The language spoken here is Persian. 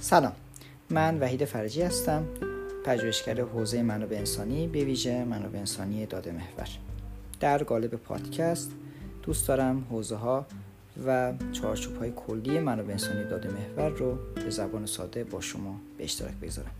سلام. من وحید فرجی هستم. پژوهشگر حوزه منابع انسانی به ویژه منابع انسانی داده محور. در قالب پادکست دوست دارم حوزه ها و چارچوب های کلی منابع انسانی داده محور رو به زبان ساده با شما به اشتراک بگذارم.